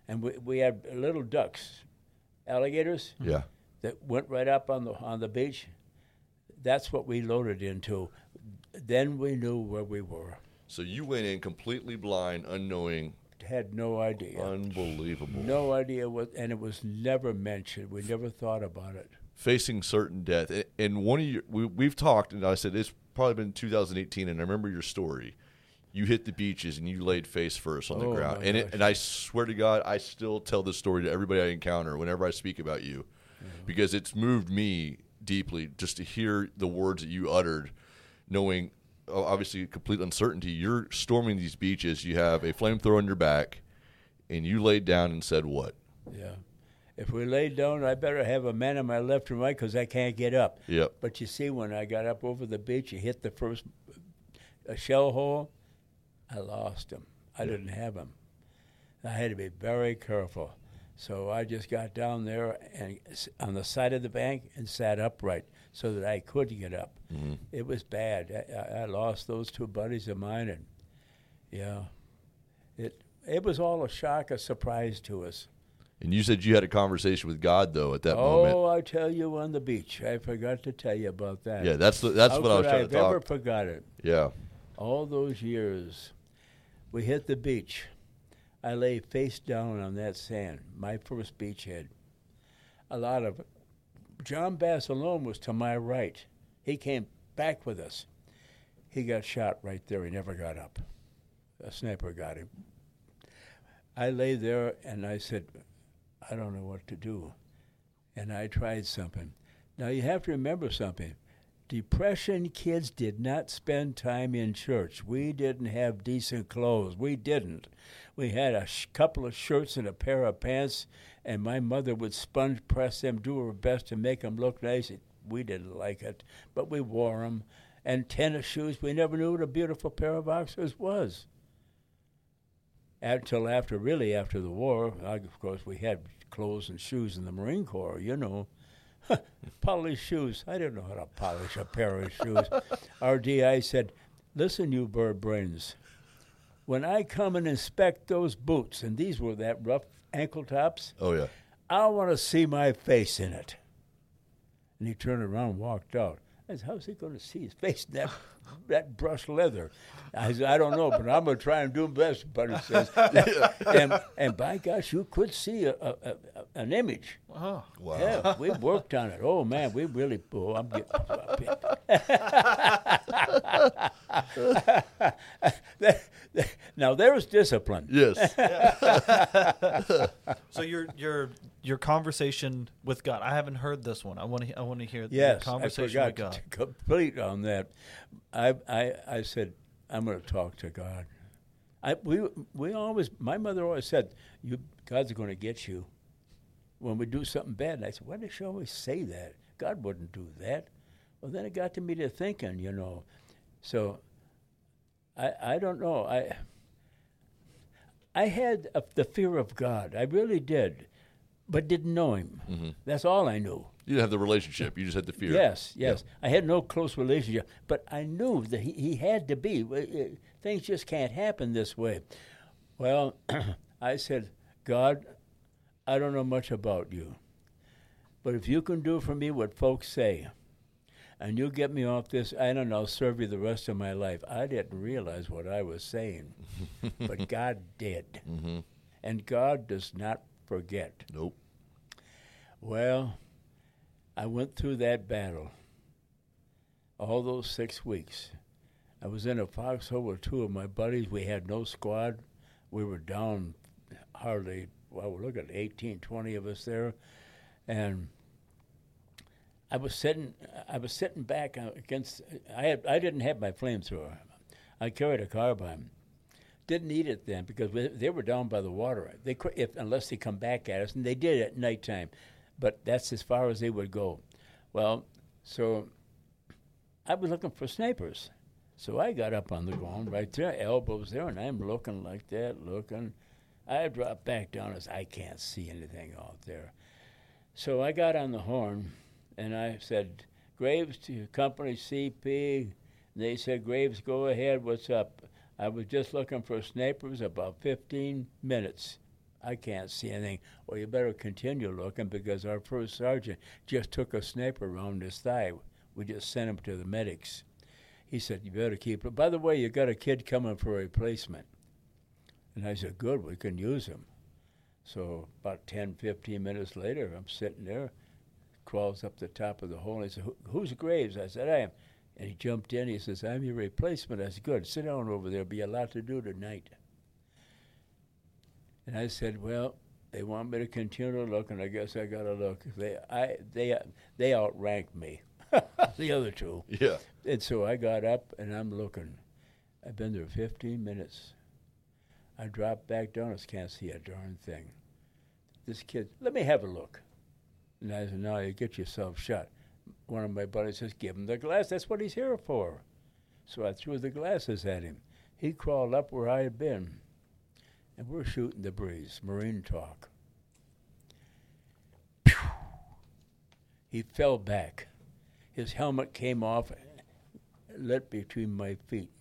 and we, we had little ducks, alligators Yeah, that went right up on the on the beach. That's what we loaded into. Then we knew where we were. So you went in completely blind, unknowing, Had no idea. unbelievable, No idea what, and it was never mentioned. We never thought about it. facing certain death. And one of your, we, we've talked, and I said it's probably been 2018, and I remember your story. You hit the beaches and you laid face first on the Oh, ground, and it, and I swear to God, I still tell this story to everybody I encounter whenever I speak about you, Mm-hmm. because it's moved me deeply just to hear the words that you uttered, knowing obviously complete uncertainty. You're storming these beaches. You have a flamethrower on your back, and you laid down and said what? Yeah. If we laid down, I better have a man on my left and right because I can't get up. Yep. But you see, when I got up over the beach, you hit the first a shell hole. I lost him. I didn't have him. I had to be very careful. So I just got down there and on the side of the bank and sat upright so that I could get up. Mm-hmm. It was bad. I, I- lost those two buddies of mine, and yeah, it it was all a shock, a surprise to us. And you said you had a conversation with God though at that oh, moment. Oh, I tell you on the beach. I forgot to tell you about that. Yeah, that's the, that's How what I was trying have to talk. ever forgot it? Yeah. All those years, we hit the beach. I lay face down on that sand, my first beachhead. a lot of. John Basilone was to my right. He came back with us. He got shot right there. He never got up. A sniper got him. I lay there and I said, I don't know what to do. And I tried something. Now you have to remember something. Depression kids did not spend time in church. We didn't have decent clothes. We didn't. We had a sh- couple of shirts and a pair of pants, and my mother would sponge press them, do her best to make them look nice. We didn't like it, but we wore them. And tennis shoes, we never knew what a beautiful pair of boxers was. Until after, really after the war, I, of course, we had clothes and shoes in the Marine Corps, you know. Polish shoes. I didn't know how to polish a pair of shoes. Our DI said, Listen, you bird brains, when I come and inspect those boots, and these were that rough ankle tops, Oh yeah. I want to see my face in it. And he turned around and walked out. I said, How's he going to see his face in that, that brushed leather? I said, I don't know, but I'm going to try and do my best. But he says, and, and by gosh, you could see a, a, a, an image. Oh, Wow. Yeah, we worked on it. Oh man, we really. Oh, I'm getting. now there's discipline. Yes. so your your your conversation with God. I haven't heard this one. I want to I want to hear the Yes, I conversation forgot with God. to complete on that. I I I said I'm going to talk to God. I we we always my mother always said you God's going to get you when we do something bad. And I said why does she always say that? God wouldn't do that. Well, then it got to me to thinking, you know. So I I don't know. I I had a, the fear of God. I really did, but didn't know Him. Mm-hmm. That's all I knew. You didn't have the relationship. You just had the fear. Yes, yes. I had no close relationship, but I knew that he, he had to be. Things just can't happen this way. Well, I said, God, I don't know much about you, but if you can do for me what folks say, and you'll get me off this, I don't know, I'll serve you the rest of my life. I didn't realize what I was saying, but God did. Mm-hmm. And God does not forget. Nope. Well, I went through that battle all those six weeks. I was in a foxhole with two of my buddies. We had no squad. We were down hardly, well, look at 18, 20 of us there. And I was sitting, I was sitting back uh, against, I, had, I didn't have my flamethrower. I carried a carbine. Didn't need it then because we, they were down by the water. They if unless they come back at us, and they did at nighttime, but that's as far as they would go. Well, so I was looking for snipers. So I got up on the ground right there, elbows there, and I'm looking like that, looking. I dropped back down as I can't see anything out there. So I got on the horn and I said, Graves to company CP. And they said, Graves, go ahead, what's up? I was just looking for snipers about 15 minutes. I can't see anything. Well, you better continue looking because our first sergeant just took a sniper around his thigh. We just sent him to the medics. He said, You better keep it. By the way, you got a kid coming for a replacement. And I said, Good, we can use him. So about 10, 15 minutes later, I'm sitting there, crawls up the top of the hole. And he said, "Who- Who's Graves? I said, I am. And he jumped in. He says, I'm your replacement. I said, Good, sit down over there. Be a lot to do tonight. And I said, Well, they want me to continue to look, and I guess I got to look. They, I, they, they outranked me, the other two. Yeah. And so I got up and I'm looking. I've been there 15 minutes. I dropped back down. I can't see a darn thing. This kid, let me have a look. And I said, no, you get yourself shot. One of my buddies says, give him the glass. That's what he's here for. So I threw the glasses at him. He crawled up where I had been. And we're shooting the breeze, Marine talk. Pew! He fell back. His helmet came off, lit between my feet.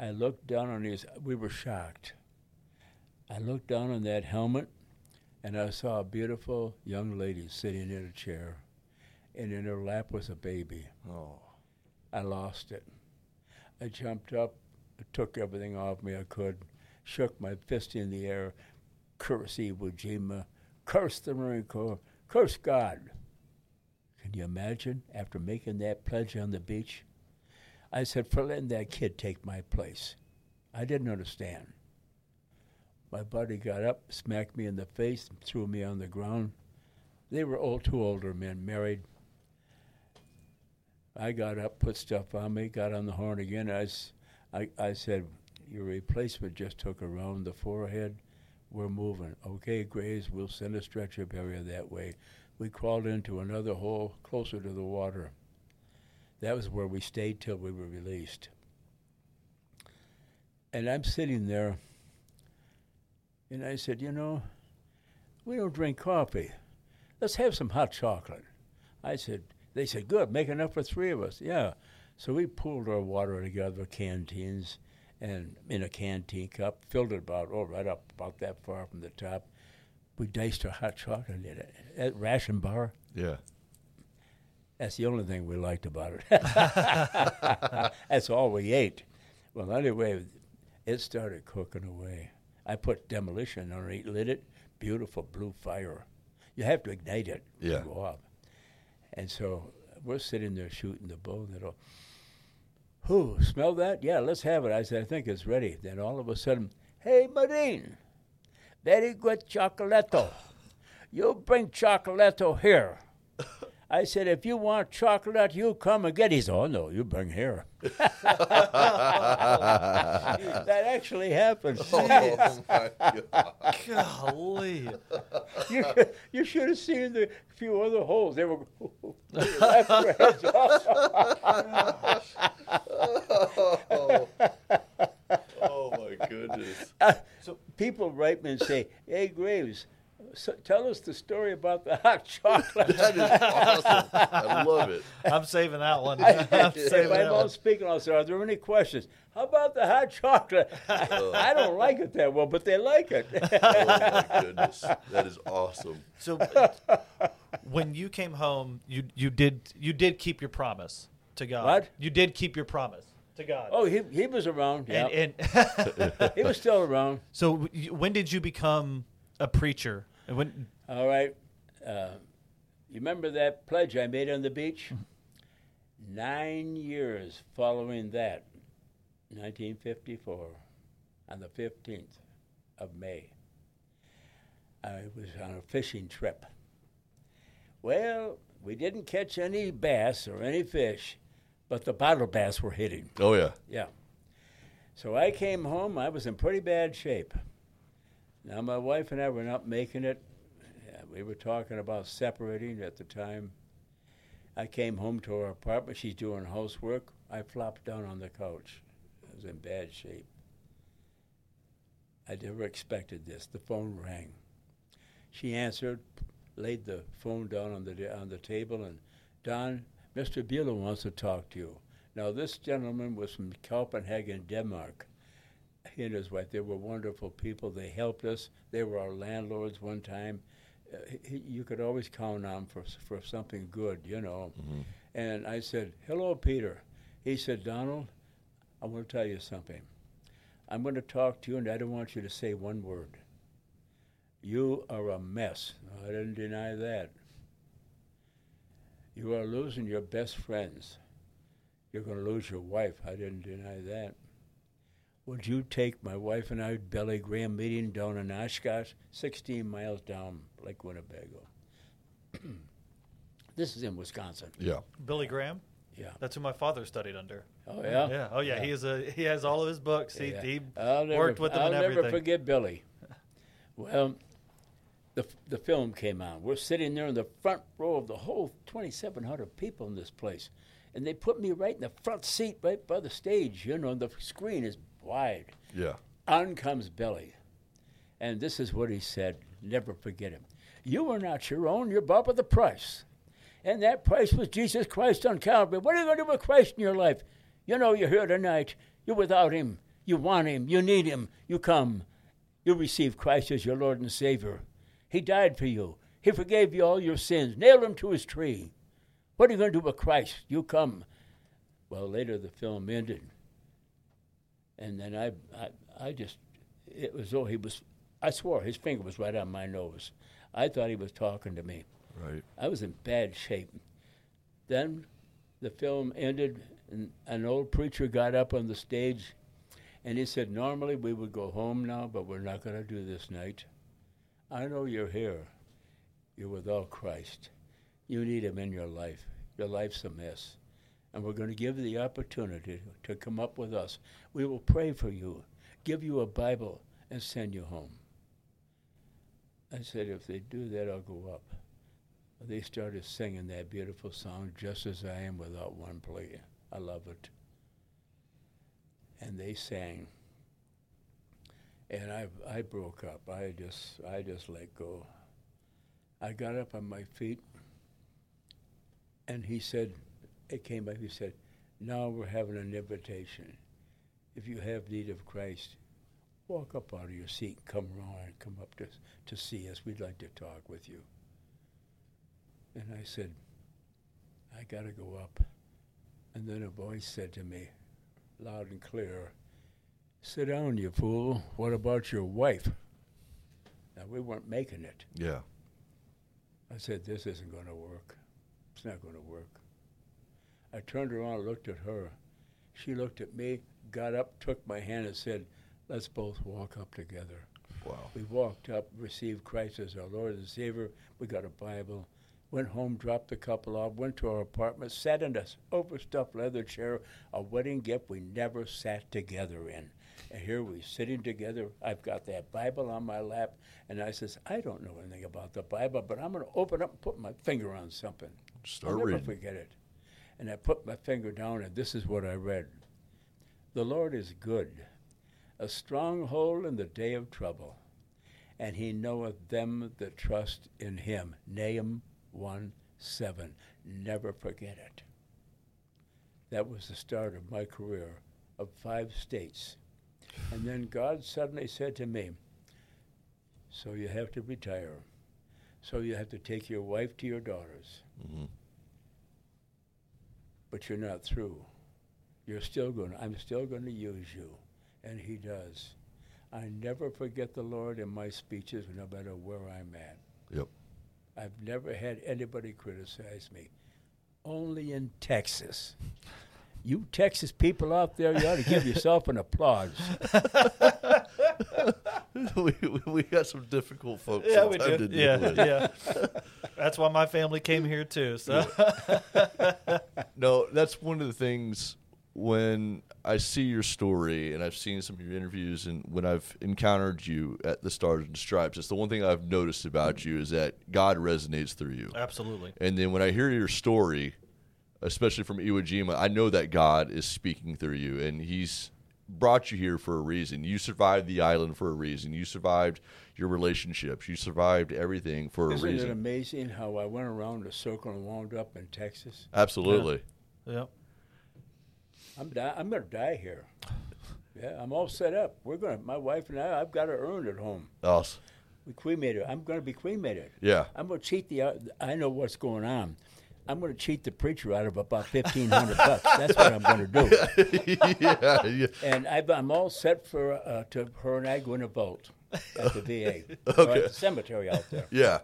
I looked down on his, we were shocked. I looked down on that helmet and I saw a beautiful young lady sitting in a chair, and in her lap was a baby. Oh. I lost it. I jumped up, took everything off me I could, shook my fist in the air, cursed Iwo Jima, cursed the Marine Corps, Curse God. Can you imagine after making that pledge on the beach? I said, for letting that kid take my place. I didn't understand. My buddy got up, smacked me in the face, and threw me on the ground. They were all two older men, married. I got up, put stuff on me, got on the horn again. I, I said, Your replacement just took around the forehead. We're moving. Okay, Graves, we'll send a stretcher barrier that way. We crawled into another hole closer to the water. That was where we stayed till we were released. And I'm sitting there, and I said, You know, we don't drink coffee. Let's have some hot chocolate. I said, They said, Good, make enough for three of us. Yeah. So we pulled our water together, canteens, and in a canteen cup, filled it about, oh, right up about that far from the top. We diced our hot chocolate in it. At ration bar, Yeah. that's the only thing we liked about it. That's all we ate. Well, anyway, it started cooking away. I put demolition on it, lit it, beautiful blue fire. You have to ignite it Yeah. to go up. And so we're sitting there shooting the bow. And it'll, who smell that? Yeah, let's have it. I said, I think it's ready. Then all of a sudden, hey, Marine, very good chocolatto. You bring chocolatto here. I said, if you want chocolate, you come and get it. He said, oh, no, you bring here. that actually happened. Oh my god. Golly. you, you should have seen the few other holes. They were laughing their heads off. Oh. oh my goodness. So people write me and say, hey, Graves, so tell us the story about the hot chocolate. That is awesome. I love it. I'm saving that one. I, I'm if saving I'm that on speaking, I'll say, are there any questions? How about the hot chocolate? I don't like it that well, but they like it. Oh my goodness. That is awesome. So when you came home, you you did you did keep your promise to God. What? You did keep your promise to God. oh, he, he was around. Yeah, and, and he was still around. so you- when did you become a preacher? And When All right. Uh, you remember that pledge I made on the beach? Nine years following that, 1954, on the 15th of May, I was on a fishing trip. Well, we didn't catch any bass or any fish, but the bottle bass were hitting. Oh yeah. Yeah. So I came home. I was in pretty bad shape. Now my wife and I were not making it. We were talking about separating at the time. I came home to our apartment. She's doing housework. I flopped down on the couch. I was in bad shape. I never expected this. The phone rang. She answered, laid the phone down on the on the table, and Don, Mr. Bueller wants to talk to you. Now, this gentleman was from Copenhagen, Denmark. He and his wife, they were wonderful people. They helped us. They were our landlords one time. Uh, he, you could always count on for for something good, you know. And I said, "Hello, Peter." He said, "Donald, I want to tell you something. I'm going to talk to you, and I don't want you to say one word. You are a mess. I didn't deny that. You are losing your best friends. You're going to lose your wife. I didn't deny that. Would you take my wife and I Billy Graham meeting down in Oshkosh, 16 miles down Lake Winnebago? this is in Wisconsin. Yeah. Billy Graham, Yeah. that's who my father studied under. Oh yeah. Yeah. Oh yeah. He is a he has all of his books. He, Yeah. he I'll never, worked with them I'll and never forget Billy. Well, the the film came out. We're sitting there in the front row of the whole 2,700 people in this place, and they put me right in the front seat, right by the stage. You know, the screen is wide. Yeah. On comes Billy, and this is what he said. Never forget him. You are not your own. You're bought with a price, and that price was Jesus Christ on Calvary. What are you going to do with Christ in your life? You know you're here tonight. You're without Him. You want Him. You need Him. You come. You receive Christ as your Lord and Savior. He died for you. He forgave you all your sins. Nailed Him to His tree. What are you going to do with Christ? You come. Well, later the film ended, and then I, I, I just, it was though he was, I swore his finger was right on my nose. I thought he was talking to me. Right. I was in bad shape. Then the film ended, and an old preacher got up on the stage and he said, Normally we would go home now, but we're not going to do this night. I know you're here. You're without Christ. You need Him in your life. Your life's a mess. And we're going to give you the opportunity to come up with us. We will pray for you, give you a Bible, and send you home. I said, If they do that, I'll go up. They started singing that beautiful song, Just as I Am Without One Plea. I love it and they sang. And I I broke up. I just I just let go. I got up on my feet, and he said, it came back. He said, "Now we're having an invitation. If you have need of Christ, walk up out of your seat, and come around, and come up to to see us. We'd like to talk with you." And I said, "I got to go up." And then a voice said to me, loud and clear. Sit down, you fool. What about your wife? Now, we weren't making it. Yeah. I said, This isn't going to work. It's not going to work. I turned around and looked at her. She looked at me, got up, took my hand, and said, Let's both walk up together. Wow. We walked up, received Christ as our Lord and Savior. We got a Bible went home, dropped the couple off, went to our apartment, sat in a overstuffed leather chair, a wedding gift we never sat together in. And here we sitting together. I've got that Bible on my lap, and I says, I don't know anything about the Bible, but I'm going to open up and put my finger on something. Start I'll never reading. forget it. And I put my finger down, and this is what I read: The Lord is good, a stronghold in the day of trouble, and He knoweth them that trust in Him. Nahum 1 7. Never forget it. That was the start of my career of five states. And then God suddenly said to me, So you have to retire. So you have to take your wife to your daughters. Mm-hmm. But you're not through. You're still going I'm still going to use you. And he does. I never forget the Lord in my speeches, no matter where I'm at. Yep. I've never had anybody criticize me. Only in Texas. You Texas people out there, you ought to give yourself an applause. we, we- got some difficult folks. Yeah, we do. Yeah, with. yeah. That's why my family came here too. So No, that's one of the things when I see your story and I've seen some of your interviews and when I've encountered you at the Stars and Stripes, it's the one thing I've noticed about you is that God resonates through you. absolutely. And then when I hear your story, especially from Iwo Jima, I know that God is speaking through you and He's brought you here for a reason. You survived the island for a reason. You survived your relationships. You survived everything for a reason. Isn't it reason. amazing how I went around the circle and wound up in Texas? Absolutely. Yep. I'm di- I'm going to die here. Yeah, I'm all set up. We're going to, my wife and I, I've got her urn at home. Awesome. We cremated. I'm going to be cremated. Yeah. I'm going to cheat the. I know what's going on. I'm going to cheat the preacher out of about fifteen hundred bucks. That's what I'm going to do. yeah, yeah. And I've, I'm all set for uh, to her and I going to vote at the VA or at the cemetery out there. Yeah.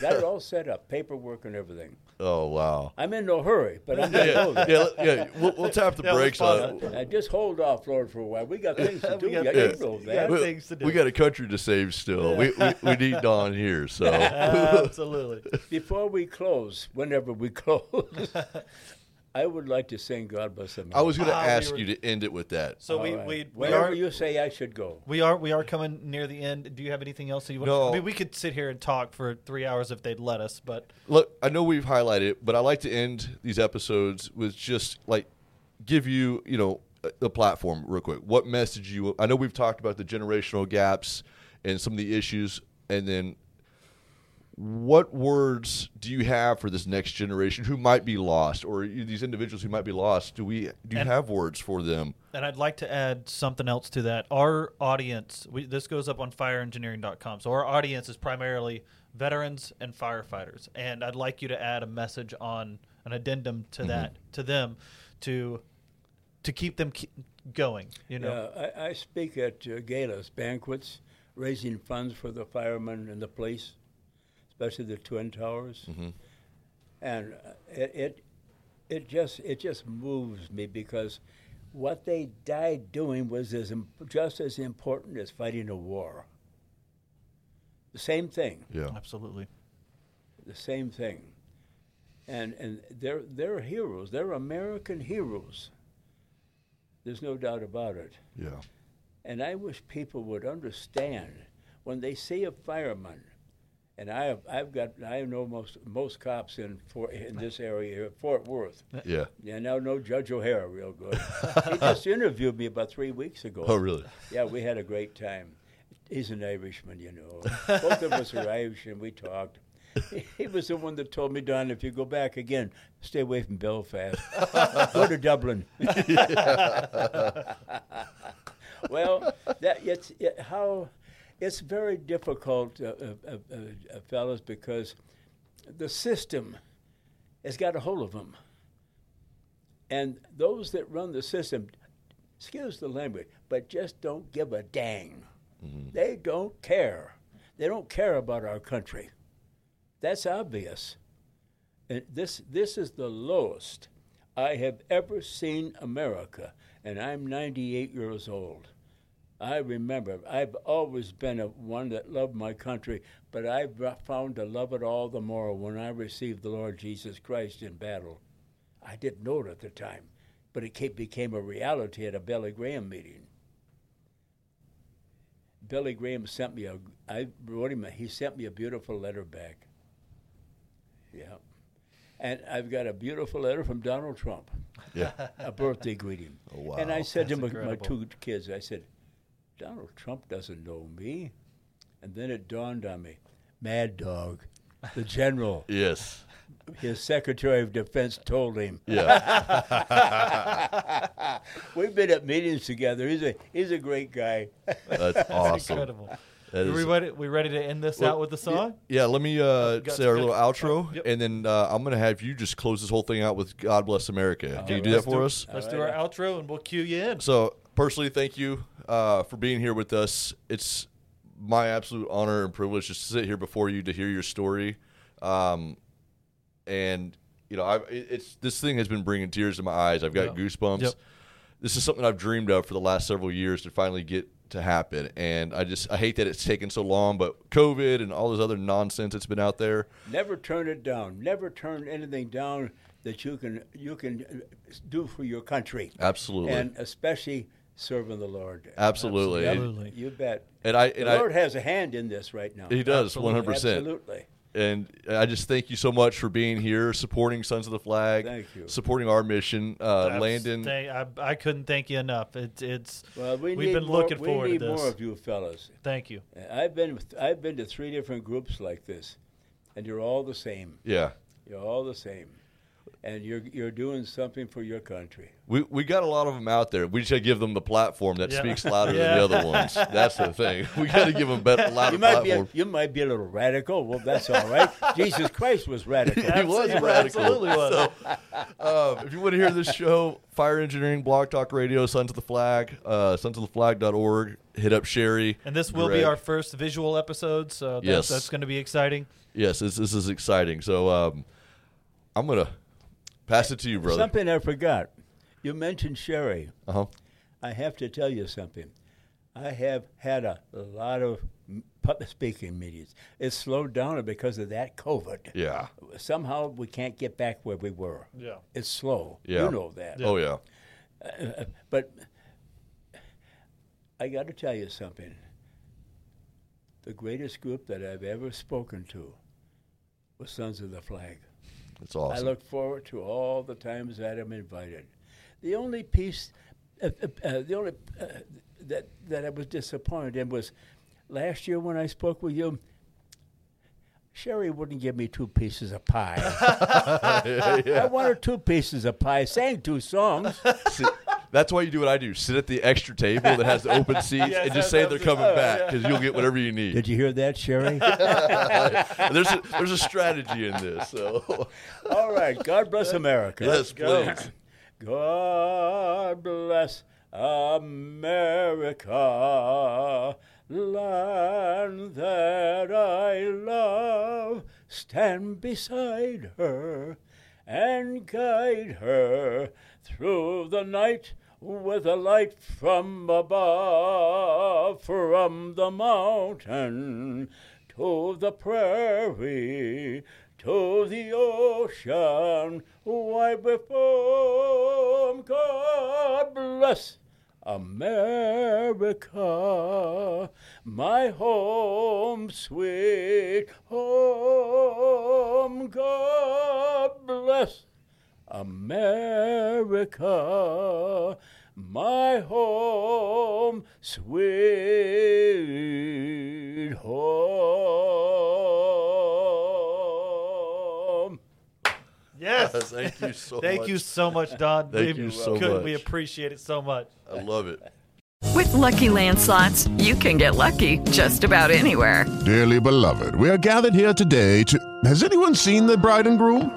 Got it all set up, paperwork and everything. Oh wow. I'm in no hurry, but I'm going to Yeah, yeah, yeah. We'll, we'll tap the Yeah, brakes on it. Uh, just hold off, Lord, for a while. We got things to do. We got I things- can know we got things to do. we got a country to save still. We, we we need Don here. So absolutely. Before we close, whenever we close, I would like to sing "God Bless America." I was going to Ah, we ask were- you to end it with that. So All we, right. we we whenever are you say I should go. we are we are coming near the end. Do you have anything else that you want? No. I mean, we could sit here and talk for three hours if they'd let us, but Look, I know we've highlighted it, but I like to end these episodes with just like give you, you know, a, a platform real quick. What message you? I know we've talked about the generational gaps and some of the issues, and then what words do you have for this next generation who might be lost, or these individuals who might be lost? Do we do you And- have words for them? And I'd like to add something else to that. Our audience, we, this goes up on fireengineering.com. So our audience is primarily veterans and firefighters. And I'd like you to add a message on an addendum to that to them to to keep them keep going, you know. Yeah, I, I speak at uh, galas, banquets, raising funds for the firemen and the police, especially the twin towers, hmm and uh, it, it it just it just moves me because what they died doing was as im- just as important as fighting a war. The same thing, Yeah. Absolutely. the same thing, and and they're they're heroes. They're American heroes. There's no doubt about it. Yeah. And I wish people would understand when they see a fireman, and I have, I've got I know most most cops in Fort, in this area here, Fort Worth. Yeah. Yeah, now know Judge O'Hara real good. he just interviewed me about three weeks ago. Oh, really? Yeah, we had a great time. He's an Irishman, you know. Both of us are Irish, and we talked. He was the one that told me, Don, if you go back again, stay away from Belfast. go to Dublin. well, that it's it, how it's very difficult, uh, uh, uh, uh, fellas, because the system has got a hold of them, and those that run the system, excuse the language, but just don't give a dang. They don't care. They don't care about our country. That's obvious. And this this is the lowest I have ever seen America, and I'm 98 years old. I remember I've always been a one that loved my country, but I've found to love it all the more when I received the Lord Jesus Christ in battle. I didn't know it at the time, but it ca- became a reality at a Billy Graham meeting. Billy Graham sent me a. I wrote him. A, he sent me a beautiful letter back. Yeah, and I've got a beautiful letter from Donald Trump, Yeah. a birthday greeting. Oh, wow. And I said to my, my two kids, I said, Donald Trump doesn't know me. And then it dawned on me, Mad Dog, the general, Yes. his Secretary of Defense told him. Yeah. We've been at meetings together. He's a he's a great guy. That's awesome. Incredible. That Are we ready, we ready to end this Well, out with the song? Yeah, let me uh, got say our little outro, oh, yep. and then uh, I'm going to have you just close this whole thing out with "God Bless America." Can you do that for do- us? Let's All do our outro and we'll cue you in. So, personally, thank you uh, for being here with us. It's my absolute honor and privilege to sit here before you to hear your story. Um, and you know, I it- it's this thing has been bringing tears to my eyes. I've got Yep. goosebumps. Yep. This is something I've dreamed of for the last several years to finally get to happen. And I just I hate that it's taken so long, but COVID and all this other nonsense that's been out there. Never turn it down. Never turn anything down that you can you can uh, do for your country, Absolutely. and especially serving the Lord. Absolutely. Absolutely. You bet. And I and the I, Lord has a hand in this right now. he does Absolutely. one hundred percent. Absolutely. And I just thank you so much for being here, supporting Sons of the Flag, Thank you. supporting our mission. Uh, That's- Landon, thank- I, I couldn't thank you enough. It's it's. Well, we We've been more, looking we forward to need more of you fellas. Thank you. I've been I've been to three different groups like this, and you're all the same. yeah, You're all the same, and you're you're doing something for your country. we we got a lot of them out there. We just got to give them the platform that Yeah. speaks louder Yeah. than the other ones. That's the thing. We got to give them better, louder You might be a, you might be a little radical. Well, that's all right. Jesus Christ was radical. he was Absolutely- radical. absolutely was. So, um, if you want to hear this show, Fire Engineering, Blog Talk Radio, Sons of the Flag, uh, sonsoftheflag.org. Hit up Sherry. And this will Greg. be our first visual episode, so that's, Yes. that's going to be exciting. Yes, this, this is exciting. So um, I'm gonna pass it to you, brother. Something I forgot. You mentioned Sherry. Uh huh. I have to tell you something. I have had a, lot of public speaking meetings. It's slowed down because of that COVID. Yeah. Somehow we can't get back where we were. Yeah. It's slow. Yeah. You know that. Oh yeah. Uh, but I got to tell you something. The greatest group that I've ever spoken to was Sons of the Flag. Awesome. I look forward to all the times that I'm invited. The only piece, uh, uh, uh, the only uh, that that I was disappointed in was last year when I spoke with you. Sherry wouldn't give me two pieces of pie. I wanted two pieces of pie. Sang two songs. Sit- that's why you do what I do. Sit at the extra table that has the open seats Yes, and just say they're absolutely- coming back because you'll get whatever you need. Did you hear that, Sherry? there's a, there's a strategy in this. So All right. God bless America. yes, go. please. God bless America. land that I love, stand beside her and guide her through the night with a light from above, from the mountain to the prairie, to the ocean, wide before God bless America, my home, sweet home. God bless America, my home, sweet home. Yes. Thank you so Thank much. you so much, Don. Thank we you so could- We much. appreciate it so much. I love it. With Lucky Land slots, you can get lucky just about anywhere. Dearly beloved, we are gathered here today to. Has anyone seen the bride and groom?